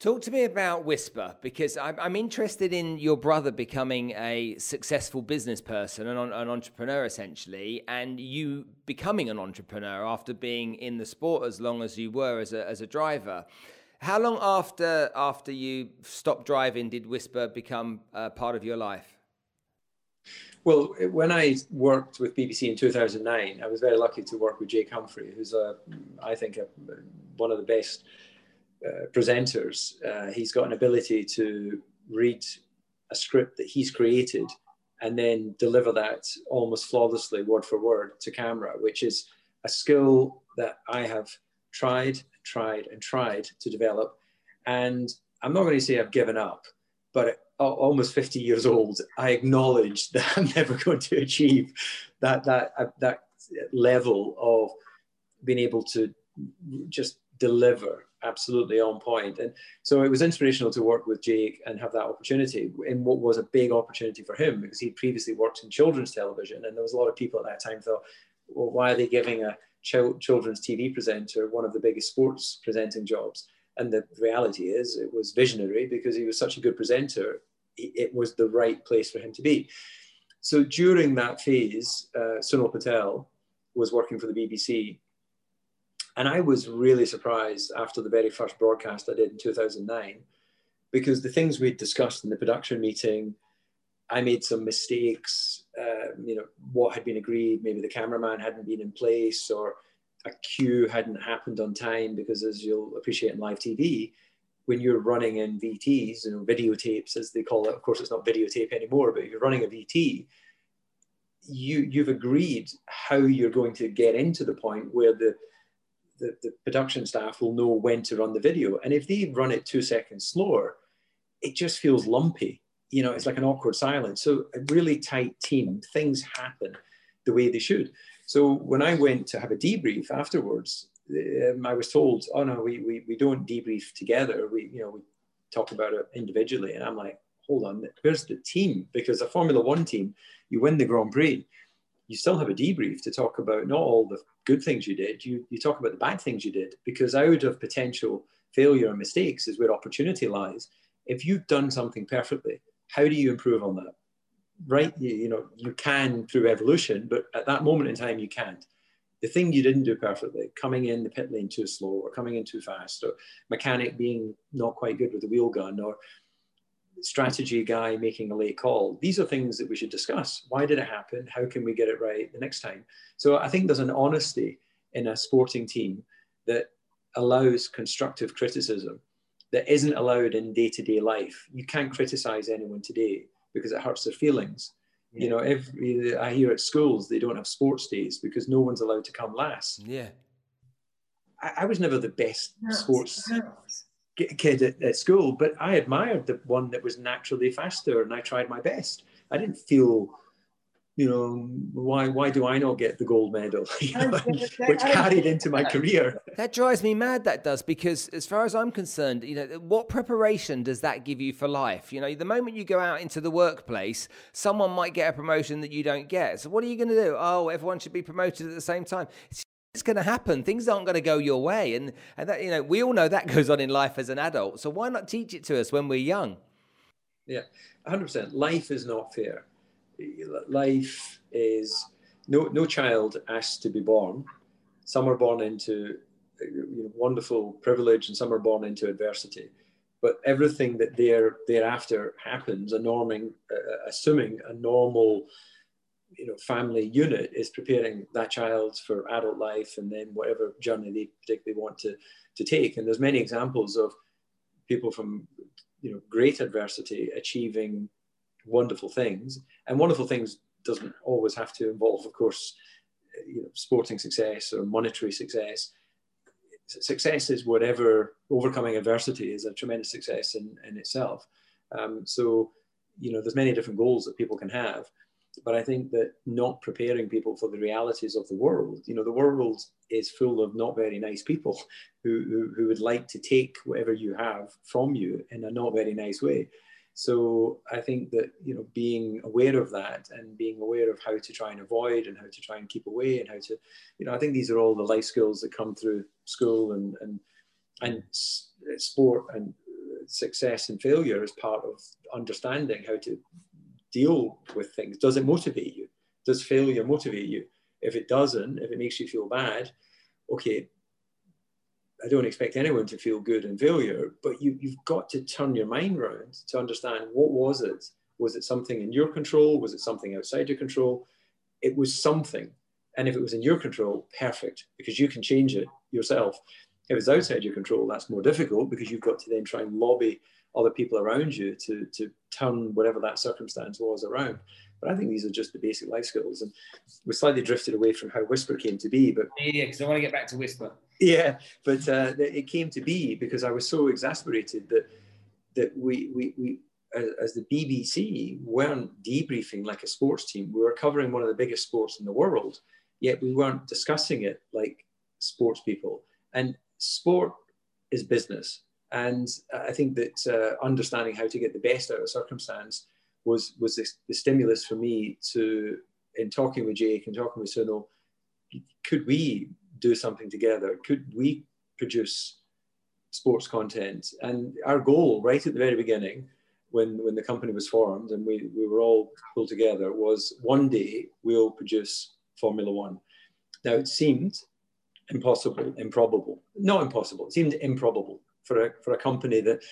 Talk to me about Whisper because I'm, I'm, interested in your brother becoming a successful business person, and an, entrepreneur essentially, and you becoming an entrepreneur after being in the sport as long as you were as a, as a driver. How long after after you stopped driving did Whisper become uh, part of your life? Well, when I worked with BBC in 2009, I was very lucky to work with Jake Humphrey, who's a, I think, a, one of the best uh, presenters, uh, he's got an ability to read a script that he's created and then deliver that almost flawlessly, word for word, to camera, which is a skill that I have tried, tried, and tried to develop. And I'm not going to say I've given up, but almost 50 years old, I acknowledge that I'm never going to achieve that that uh, that level of being able to just deliver absolutely on point. And so it was inspirational to work with Jake and have that opportunity in what was a big opportunity for him because he'd previously worked in children's television. And there was a lot of people at that time thought, well, why are they giving a children's TV presenter one of the biggest sports presenting jobs? And the reality is, it was visionary because he was such a good presenter. It was the right place for him to be. So during that phase, uh, Sunil Patel was working for the BBC and I was really surprised after the very first broadcast I did in 2009, because the things we'd discussed in the production meeting, I made some mistakes. Uh, you know, what had been agreed, maybe the cameraman hadn't been in place, or a cue hadn't happened on time. Because as you'll appreciate in live TV, when you're running in VTs, you know, videotapes as they call it. Of course, it's not videotape anymore, but if you're running a VT, you you've agreed how you're going to get into the point where the the, the production staff will know when to run the video. And if they run it two seconds slower, it just feels lumpy. You know, it's like an awkward silence. So a really tight team, things happen the way they should. So when I went to have a debrief afterwards, um, I was told, "Oh no, we, we we don't debrief together. We you know we talk about it individually." And I'm like, "Hold on, where's the team?" Because a Formula One team, you win the Grand Prix, you still have a debrief to talk about not all the good things you did, you, you talk about the bad things you did, because out of potential failure and mistakes is where opportunity lies. If you've done something perfectly, how do you improve on that? Right? You, you know, you can through evolution, but at that moment in time, you can't. The thing you didn't do perfectly, coming in the pit lane too slow or coming in too fast, or mechanic being not quite good with the wheel gun, or strategy guy making a late call. These are things that we should discuss. Why did it happen? How can we get it right the next time? So I think there's an honesty in a sporting team that allows constructive criticism that isn't allowed in day-to-day life. You can't criticize anyone today because it hurts their feelings. Yeah. You know, every I hear at schools they don't have sports days because no one's allowed to come last. Yeah. I, I was never the best no, sports kid at, at, school, but I admired the one that was naturally faster, and I tried my best. I didn't feel, you know, why why do I not get the gold medal, know, which carried into my career. That drives me mad. That does because, as far as I'm concerned, you know, what preparation does that give you for life? You know, the moment you go out into the workplace, someone might get a promotion that you don't get. So what are you going to do? Oh, everyone should be promoted at the same time. It's it's going to happen. Things aren't going to go your way, and and that you know we all know that goes on in life as an adult. So why not teach it to us when we're young? Yeah, hundred percent. Life is not fair. Life is no no child asks to be born. Some are born into you know, wonderful privilege, and some are born into adversity. But everything that they're thereafter happens, a norming, uh, assuming a normal you know family unit is preparing that child for adult life and then whatever journey they particularly want to to take. And there's many examples of people from you know great adversity achieving wonderful things. And wonderful things doesn't always have to involve of course you know sporting success or monetary success. Success is whatever overcoming adversity is a tremendous success in, in itself. Um, so you know there's many different goals that people can have but I think that not preparing people for the realities of the world, you know, the world is full of not very nice people who, who, who would like to take whatever you have from you in a not very nice way. So I think that, you know, being aware of that and being aware of how to try and avoid and how to try and keep away and how to, you know, I think these are all the life skills that come through school and, and, and sport and success and failure as part of understanding how to deal with things? Does it motivate you? Does failure motivate you? If it doesn't, if it makes you feel bad, okay, I don't expect anyone to feel good in failure, but you, you've got to turn your mind around to understand what was it? Was it something in your control? Was it something outside your control? It was something. And if it was in your control, perfect, because you can change it yourself. If it's outside your control, that's more difficult because you've got to then try and lobby other people around you to, to turn whatever that circumstance was around. But I think these are just the basic life skills. And we slightly drifted away from how Whisper came to be. But yeah, because I want to get back to Whisper. Yeah, but uh, it came to be because I was so exasperated that that we we, we as the BBC weren't debriefing like a sports team. We were covering one of the biggest sports in the world, yet we weren't discussing it like sports people. And sport is business. And I think that uh, understanding how to get the best out of circumstance was was the, the, stimulus for me to, in talking with Jake and talking with Sunil, could we do something together? Could we produce sports content? And our goal, right at the very beginning, when when the company was formed and we, we were all pulled together, was one day we'll produce Formula One. Now it seemed impossible, improbable, not impossible. It seemed improbable for a, for a company that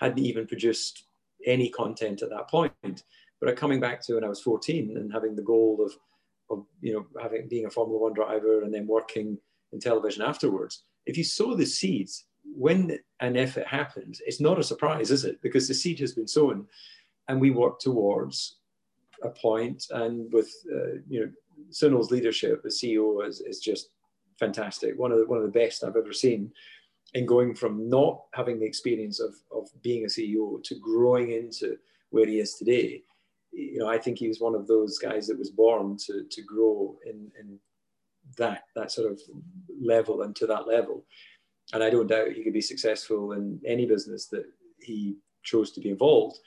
hadn't even produced any content at that point. But coming back to when I was 14 and having the goal of, of you know, having being a Formula One driver and then working in television afterwards, if you sow the seeds, when and if it happens, it's not a surprise, is it? Because the seed has been sown, and we work towards a point. And with uh, you know Sunil's leadership as CEO is, is just fantastic. One of the, one of the best I've ever seen and going from not having the experience of, of being a CEO to growing into where he is today, you know, I think he was one of those guys that was born to, to grow in, in that, that sort of level and to that level. And I don't doubt he could be successful in any business that he chose to be involved.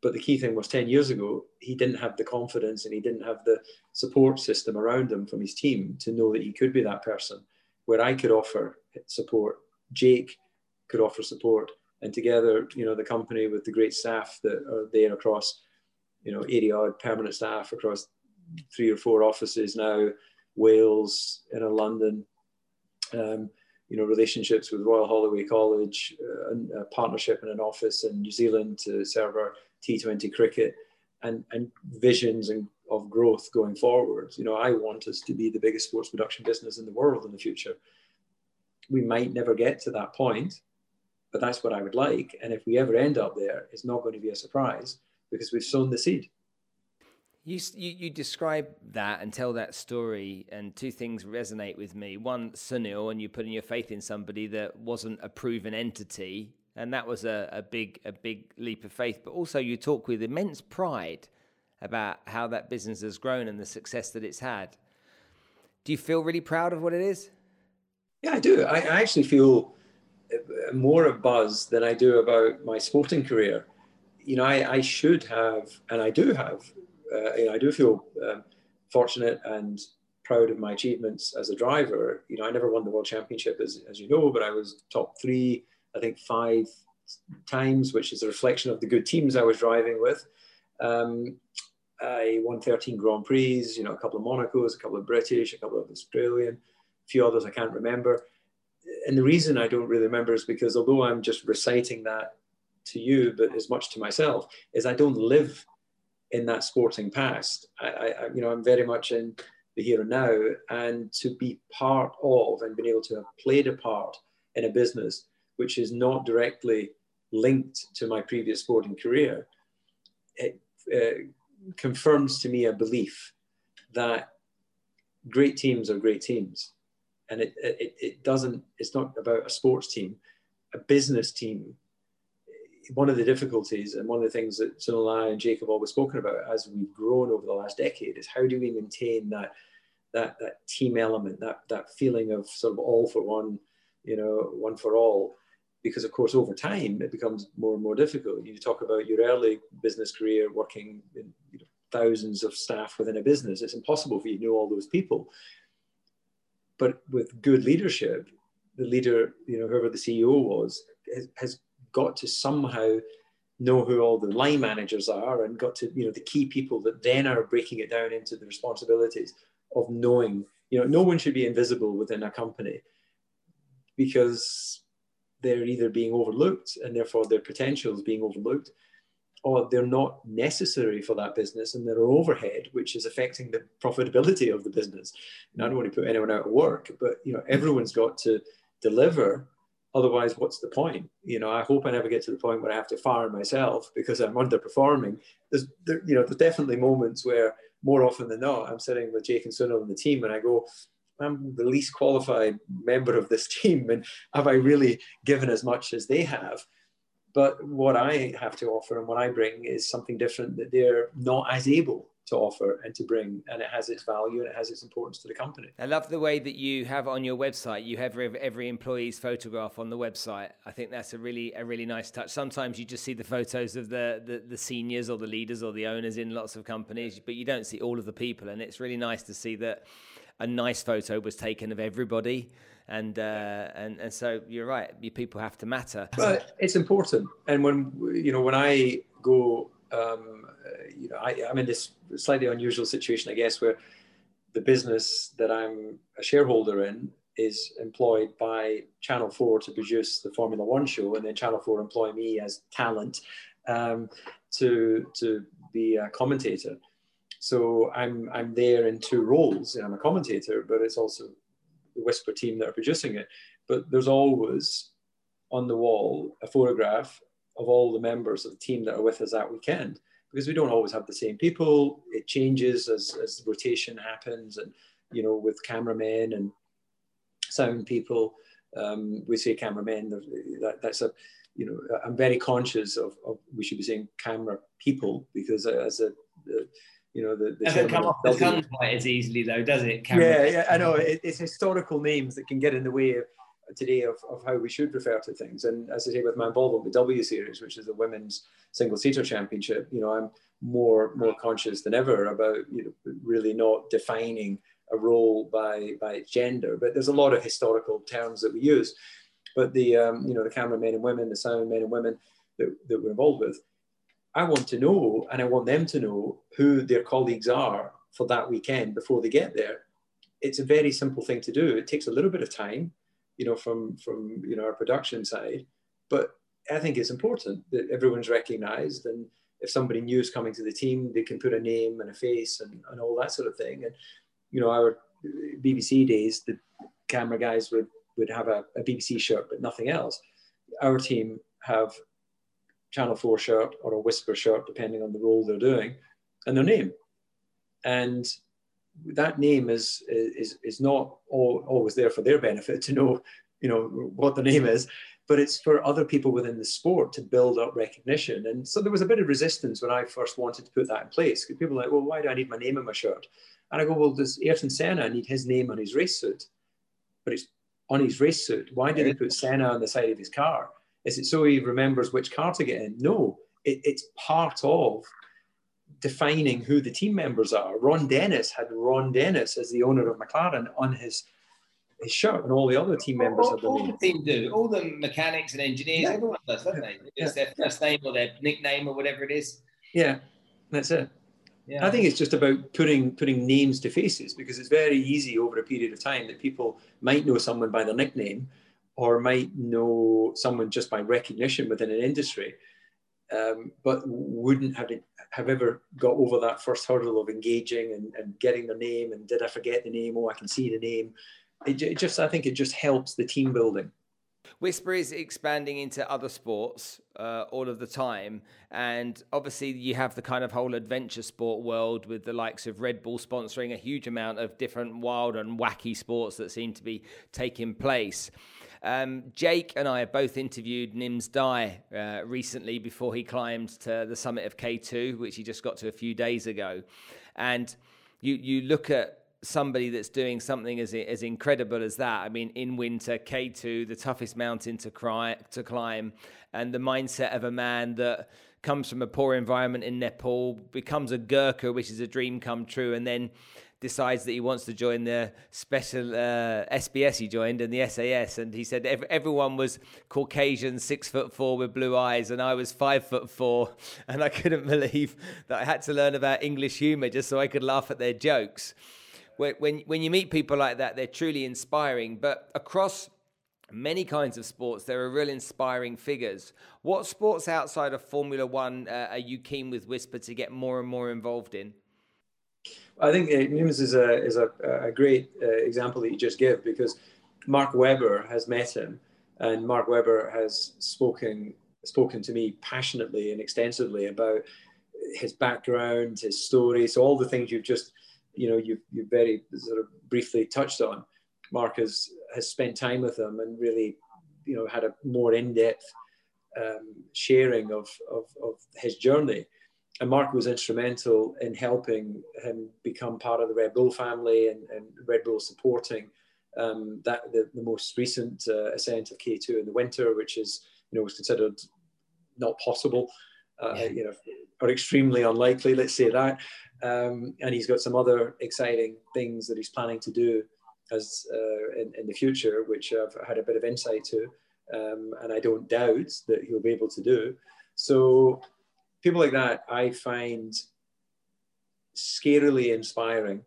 But the key thing was 10 years ago, he didn't have the confidence and he didn't have the support system around him from his team to know that he could be that person where I could offer support Jake could offer support. And together, you know, the company with the great staff that are there across, you know, 80 odd permanent staff across three or four offices now, Wales, in London, um, you know, relationships with Royal Holloway College, uh, a partnership in an office in New Zealand to serve our T20 cricket and, and visions and of growth going forward. You know, I want us to be the biggest sports production business in the world in the future. We might never get to that point, but that's what I would like. And if we ever end up there, it's not going to be a surprise because we've sown the seed. You, you, you describe that and tell that story, and two things resonate with me. One, Sunil, and you putting your faith in somebody that wasn't a proven entity, and that was a, a big a big leap of faith. But also, you talk with immense pride about how that business has grown and the success that it's had. Do you feel really proud of what it is? Yeah, I do. I, I actually feel more a buzz than I do about my sporting career. You know, I, I should have, and I do have, uh, you know, I do feel um, fortunate and proud of my achievements as a driver. You know, I never won the world championship, as, as you know, but I was top three, I think five times, which is a reflection of the good teams I was driving with. Um, I won 13 Grand Prix, you know, a couple of Monacos, a couple of British, a couple of Australian, few others I can't remember. And the reason I don't really remember is because although I'm just reciting that to you, but as much to myself, is I don't live in that sporting past. I, I you know, I'm very much in the here and now, and to be part of and being able to have played a part in a business which is not directly linked to my previous sporting career, it, uh, confirms to me a belief that great teams are great teams. And it, it, it doesn't, it's not about a sports team, a business team. One of the difficulties and one of the things that Sunil and I and have always spoken about as we've grown over the last decade is how do we maintain that that that team element, that that feeling of sort of all for one, you know, one for all. Because of course, over time, it becomes more and more difficult. You talk about your early business career working in you know, thousands of staff within a business. It's impossible for you to know all those people. But with good leadership, the leader, you know, whoever the CEO was, has, has got to somehow know who all the line managers are and got to, you know, the key people that then are breaking it down into the responsibilities of knowing, you know, no one should be invisible within a company because they're either being overlooked and therefore their potential is being overlooked or they're not necessary for that business and they're overhead, which is affecting the profitability of the business. And I don't want to put anyone out of work, but you know, everyone's got to deliver. Otherwise, what's the point? You know, I hope I never get to the point where I have to fire myself because I'm underperforming. There's, there, you know, there's definitely moments where more often than not, I'm sitting with Jake and Sunil and the team, and I go, I'm the least qualified member of this team, and have I really given as much as they have? But what I have to offer and what I bring is something different that they're not as able to offer and to bring, and it has its value and it has its importance to the company. I love the way that you have on your website. You have every employee's photograph on the website. I think that's a really a really nice touch. Sometimes you just see the photos of the, the the seniors or the leaders or the owners in lots of companies, but you don't see all of the people, and it's really nice to see that a nice photo was taken of everybody and uh, and and so you're right. You people have to matter. But it's important. And when you know when I go, um, you know, I, I'm in this slightly unusual situation, I guess, where the business that I'm a shareholder in is employed by Channel 4 to produce the Formula One show, and then Channel 4 employ me as talent um, to, to be a commentator. So I'm, I'm there in two roles. I'm a commentator, but it's also the Whisper team that are producing it. But there's always on the wall a photograph of all the members of the team that are with us that weekend because we don't always have the same people. It changes as, as the rotation happens, and you know, with cameramen and sound people. Um, we say cameramen. That, that's a, you know, I'm very conscious of, of we should be saying camera people because as a, the, you know, the, the doesn't come off the tongue quite as easily though, does it? Camera? Yeah, yeah, I know. It, it's historical names that can get in the way of today of, of how we should refer to things. And as I say, with my involvement with W Series, which is the women's single seater championship, you know, I'm more more conscious than ever about you know really not defining a role by by gender. But there's a lot of historical terms that we use. But the um, you know the cameramen and women, the sound men and women that, that we're involved with, I want to know and I want them to know who their colleagues are for that weekend before they get there. It's a very simple thing to do. It takes a little bit of time you know, from from you know our production side. But I think it's important that everyone's recognised, and if somebody new is coming to the team, they can put a name and a face and, and all that sort of thing. And you know, our BBC days, the camera guys would would have a, a BBC shirt but nothing else. Our team have Channel 4 shirt or a Whisper shirt, depending on the role they're doing, and their name. And that name is is is not all, always there for their benefit to know, you know, what the name is, but it's for other people within the sport to build up recognition. And so there was a bit of resistance when I first wanted to put that in place because people were like, well, why do I need my name on my shirt? And I go, well, does Ayrton Senna need his name on his race suit? But it's on his race suit. Why did he put Senna on the side of his car? Is it so he remembers which car to get in? No, it, it's part of defining who the team members are. Ron Dennis had Ron Dennis as the owner of McLaren on his his shirt, and all the other team members all, have the all the team do. All the mechanics and engineers, Yeah. everyone does, don't they? It's their first name or their nickname or whatever it is. Yeah, that's it. Yeah. I think it's just about putting putting names to faces because it's very easy over a period of time that people might know someone by their nickname or might know someone just by recognition within an industry, um, but wouldn't have have ever got over that first hurdle of engaging and, and getting their name and did I forget the name? Oh, I can see the name. It, it just I think it just helps the team building. Whisper is expanding into other sports uh, all of the time. And obviously, you have the kind of whole adventure sport world with the likes of Red Bull sponsoring a huge amount of different wild and wacky sports that seem to be taking place. Um, Jake and I have both interviewed Nims Dai uh, recently before he climbed to the summit of K2, which he just got to a few days ago. And you, you look at somebody that's doing something as as incredible as that. I mean, in winter, K two, the toughest mountain to cry, to climb, and the mindset of a man that comes from a poor environment in Nepal, becomes a Gurkha, which is a dream come true, and then decides that he wants to join the special uh, SBS he joined and the SAS. And he said ev- everyone was Caucasian, six foot four with blue eyes, and I was five foot four. And I couldn't believe that I had to learn about English humor just so I could laugh at their jokes. When, when, when you meet people like that, they're truly inspiring. But across many kinds of sports, there are real inspiring figures. What sports outside of Formula One uh, are you keen with Whisper to get more and more involved in? I think uh, Nims is a is a, a great uh, example that you just give because Mark Webber has met him, and Mark Webber has spoken spoken to me passionately and extensively about his background, his story, so all the things you've just you know you you very sort of briefly touched on. Mark has has spent time with him and really you know had a more in depth um, sharing of, of of his journey and Mark was instrumental in helping him become part of the Red Bull family and, and Red Bull supporting um, that the, the, most recent uh, ascent of K2 in the winter, which is you know was considered not possible, uh, yeah. you know, or extremely unlikely. Let's say that. Um, and he's got some other exciting things that he's planning to do as uh, in, in, the future, which I've had a bit of insight to, um, and I don't doubt that he'll be able to do. So people like that I find scarily inspiring.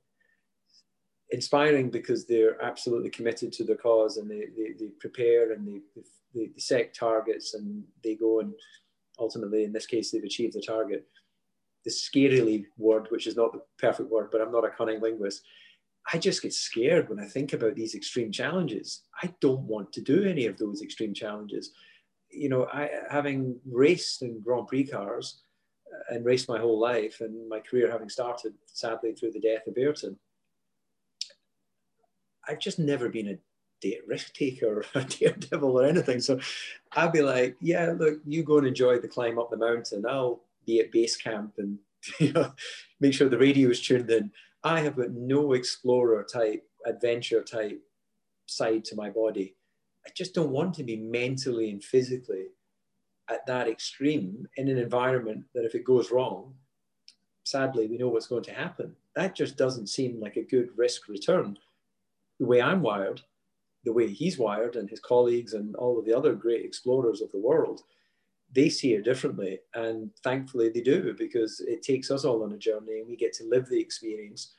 Inspiring because they're absolutely committed to the cause and they, they, they prepare and they, they, they set targets and they go and ultimately, in this case, they've achieved the target. The scarily word, which is not the perfect word, but I'm not a cunning linguist. I just get scared when I think about these extreme challenges. I don't want to do any of those extreme challenges you know, I having raced in Grand Prix cars uh, and raced my whole life, and my career having started sadly through the death of Ayrton, I've just never been a date risk taker or a daredevil or anything. So I'd be like, yeah, look, you go and enjoy the climb up the mountain. I'll be at base camp and you know make sure the radio is tuned in. I have got no explorer type, adventure type side to my body. I just don't want to be mentally and physically at that extreme in an environment that if it goes wrong, sadly, we know what's going to happen. That just doesn't seem like a good risk return. The way I'm wired, the way he's wired, and his colleagues and all of the other great explorers of the world, they see it differently. And thankfully, they do because it takes us all on a journey and we get to live the experience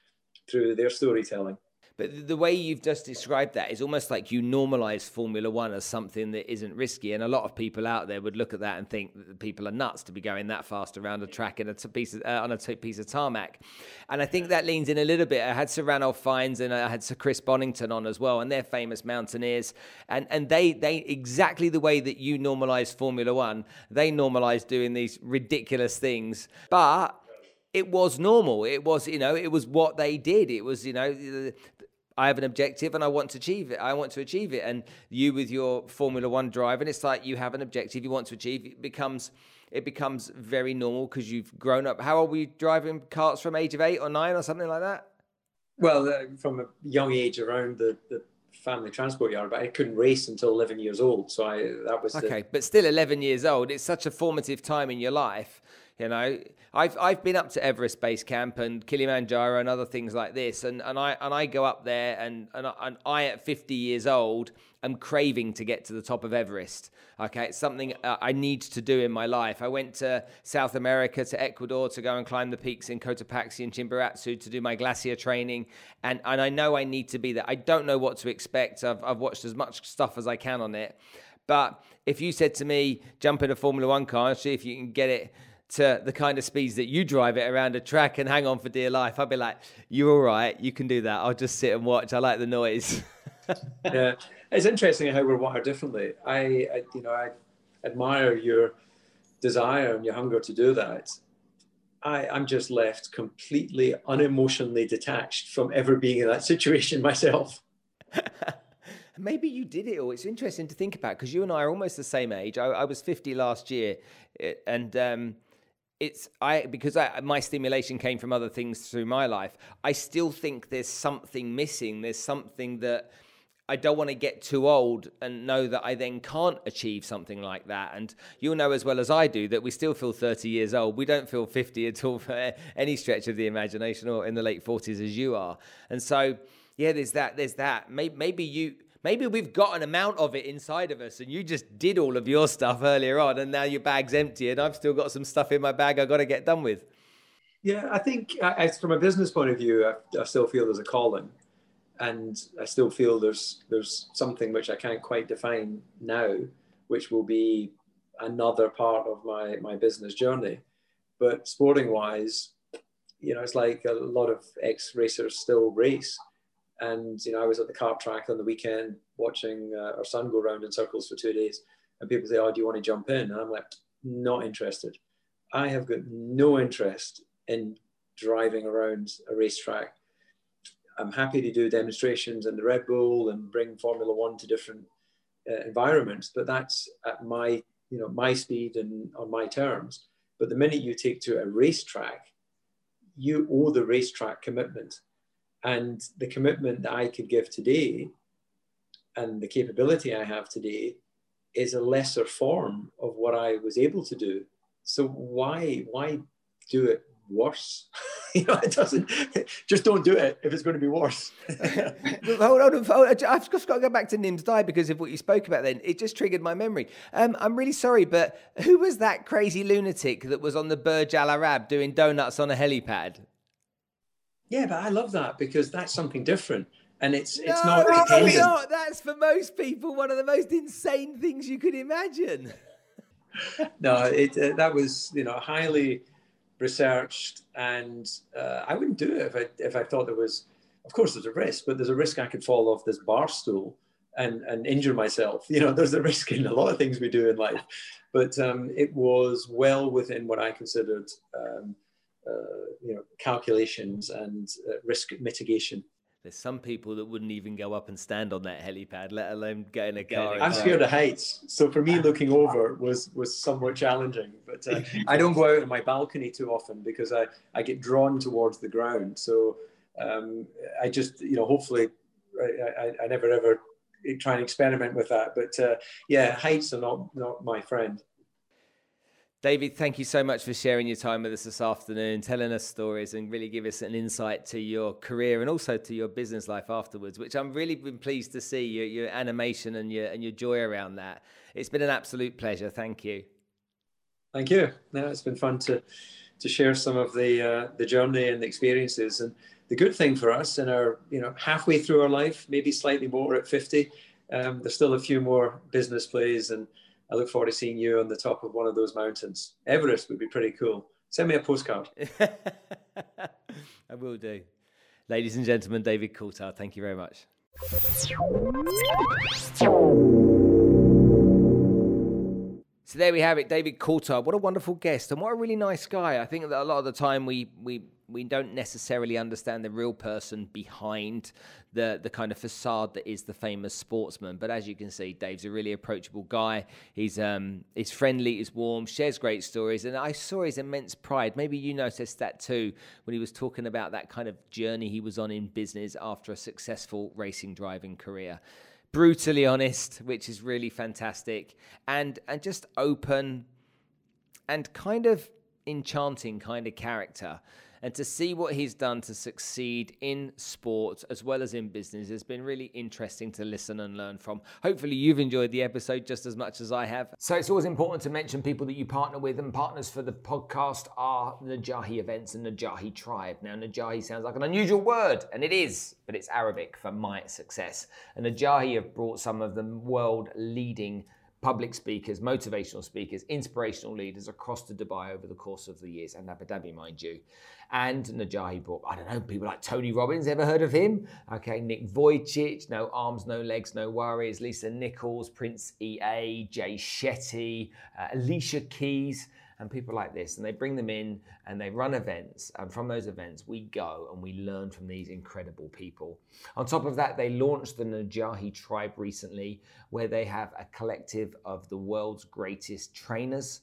through their storytelling. But the way you've just described that is almost like you normalize Formula One as something that isn't risky. And a lot of people out there would look at that and think that people are nuts to be going that fast around a track in a piece of, uh, on a piece of tarmac. And I think that leans in a little bit. I had Sir Ranulph Fiennes and I had Sir Chris Bonington on as well, and they're famous mountaineers. And, and they, they, exactly the way that you normalize Formula One, they normalize doing these ridiculous things. But it was normal. It was, you know, it was what they did. It was, you know, I have an objective and I want to achieve it. I want to achieve it. And you with your Formula One drive, and it's like you have an objective you want to achieve. It becomes it becomes very normal because you've grown up. How old were you driving karts from age of eight or nine or something like that? Well, uh, from a young age around the, the family transport yard, but I couldn't race until 11 years old. So I that was okay. The... But still, 11 years old. It's such a formative time in your life. You know, I've I've been up to Everest Base Camp and Kilimanjaro and other things like this, and, and I and I go up there and and I, and I at 50 years old am craving to get to the top of Everest. Okay, it's something uh, I need to do in my life. I went to South America to Ecuador to go and climb the peaks in Cotopaxi and Chimborazo to do my glacier training, and and I know I need to be there. I don't know what to expect. I've I've watched as much stuff as I can on it, but if you said to me, jump in a Formula One car and see if you can get it to the kind of speeds that you drive it around a track and hang on for dear life, I'd be like, "You're all right. You can do that. I'll just sit and watch. I like the noise." yeah, it's interesting how we're wired differently. I, I, you know, I admire your desire and your hunger to do that. I, I'm just left completely unemotionally detached from ever being in that situation myself. Maybe you did it all. It's interesting to think about because you and I are almost the same age. I, I was 50 last year, eh, and um, it's I because I, my stimulation came from other things through my life. I still think there's something missing. There's something that I don't want to get too old and know that I then can't achieve something like that. And you'll know as well as I do that we still feel 30 years old. We don't feel 50 at all for any stretch of the imagination or in the late 40s as you are. And so, yeah, there's that. There's that. Maybe, maybe you Maybe we've got an amount of it inside of us, and you just did all of your stuff earlier on, and now your bag's empty, and I've still got some stuff in my bag I've got to get done with. Yeah, I think from a business point of view, I, I still feel there's a calling, and I still feel there's there's something which I can't quite define now, which will be another part of my my business journey. But sporting wise, you know, it's like a lot of ex racers still race and you know, I was at the kart track on the weekend watching uh, our son go around in circles for two days, and people say, "Oh, do you want to jump in?" And I'm like, "Not interested. I have got no interest in driving around a racetrack. I'm happy to do demonstrations in the Red Bull and bring Formula One to different uh, environments, but that's at my you know my speed and on my terms. But the minute you take to a racetrack, you owe the racetrack commitment and the commitment that I could give today and the capability I have today is a lesser form of what I was able to do. So why why do it worse? you know, it doesn't. Just don't do it if it's going to be worse. hold on, I've just got to go back to Nims Dai because of what you spoke about. Then it just triggered my memory. Um, I'm really sorry, but who was that crazy lunatic that was on the Burj Al Arab doing donuts on a helipad? Yeah, but I love that because that's something different. And it's no, it's not no, it's not. That's for most people one of the most insane things you could imagine. no, it uh, that was you know highly researched, and uh, I wouldn't do it if I if I thought there was. Of course, there's a risk, but there's a risk I could fall off this bar stool and and injure myself. You know, there's a risk in a lot of things we do in life, but um, it was well within what I considered um, you know, calculations and uh, risk mitigation. There's some people that wouldn't even go up and stand on that helipad, let alone get in a car. I'm scared of heights, so for me, looking over was was somewhat challenging. But uh, I don't go out on my balcony too often because I I get drawn towards the ground. So um, I just you know hopefully I, I, I, never ever try and experiment with that. But uh, yeah, heights are not not my friend. David, thank you so much for sharing your time with us this afternoon, telling us stories and really give us an insight to your career and also to your business life afterwards, which I'm really been pleased to see your, your animation and your and your joy around that. It's been an absolute pleasure. Thank you. Thank you. No, it's been fun to to share some of the uh, the journey and the experiences. And the good thing for us in our, you know, halfway through our life, maybe slightly more at 50, um, there's still a few more business plays. And I look forward to seeing you on the top of one of those mountains. Everest would be pretty cool. Send me a postcard. I will do. Ladies and gentlemen, David Coulthard, thank you very much. So there we have it, David Coulthard. What a wonderful guest, and what a really nice guy. I think that a lot of the time we we we don't necessarily understand the real person behind the the kind of facade that is the famous sportsman. But as you can see, Dave's a really approachable guy. He's um he's friendly, he's warm, shares great stories, and I saw his immense pride. Maybe you noticed that too when he was talking about that kind of journey he was on in business after a successful racing driving career brutally honest, which is really fantastic, and and just open and kind of enchanting kind of character and to see what he's done to succeed in sport as well as in business has been really interesting to listen and learn from. Hopefully, you've enjoyed the episode just as much as I have. So, it's always important to mention people that you partner with, and partners for the podcast are Najahi Events and Najahi Tribe. Now, Najahi sounds like an unusual word, and it is, but it's Arabic for my success. And Najahi have brought some of the world leading public speakers, motivational speakers, inspirational leaders across the Dubai over the course of the years, and Abu Dhabi, mind you. And Najahi brought, I don't know, people like Tony Robbins, ever heard of him? Okay, Nick Vujicic, no arms, no legs, no worries, Lisa Nichols, Prince EA, Jay Shetty, uh, Alicia Keys and people like this, and they bring them in and they run events. And from those events, we go and we learn from these incredible people. On top of that, they launched the Najahi Tribe recently, where they have a collective of the world's greatest trainers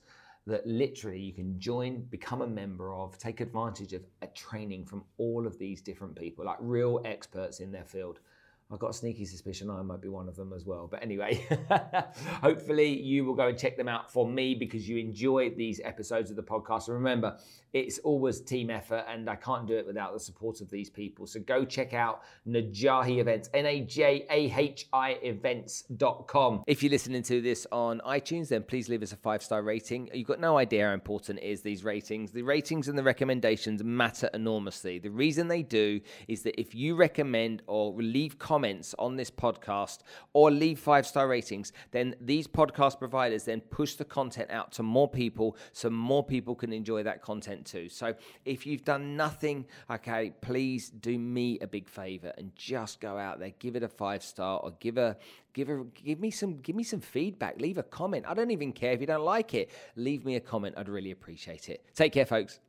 that literally you can join, become a member of, take advantage of a training from all of these different people, like real experts in their field. I've got a sneaky suspicion I might be one of them as well. But anyway, hopefully you will go and check them out for me because you enjoy these episodes of the podcast. And remember, it's always team effort and I can't do it without the support of these people. So go check out Najahi Events, N A J A H I events.com. If you're listening to this on iTunes, then please leave us a five star rating. You've got no idea how important it is, these ratings. The ratings and the recommendations matter enormously. The reason they do is that if you recommend or leave comments, comments on this podcast or leave five star ratings, then these podcast providers then push the content out to more people so more people can enjoy that content too. So if you've done nothing, okay, please do me a big favor and just go out there, give it a five star or give a give a give me some give me some feedback, leave a comment. I don't even care if you don't like it. Leave me a comment. I'd really appreciate it. Take care folks.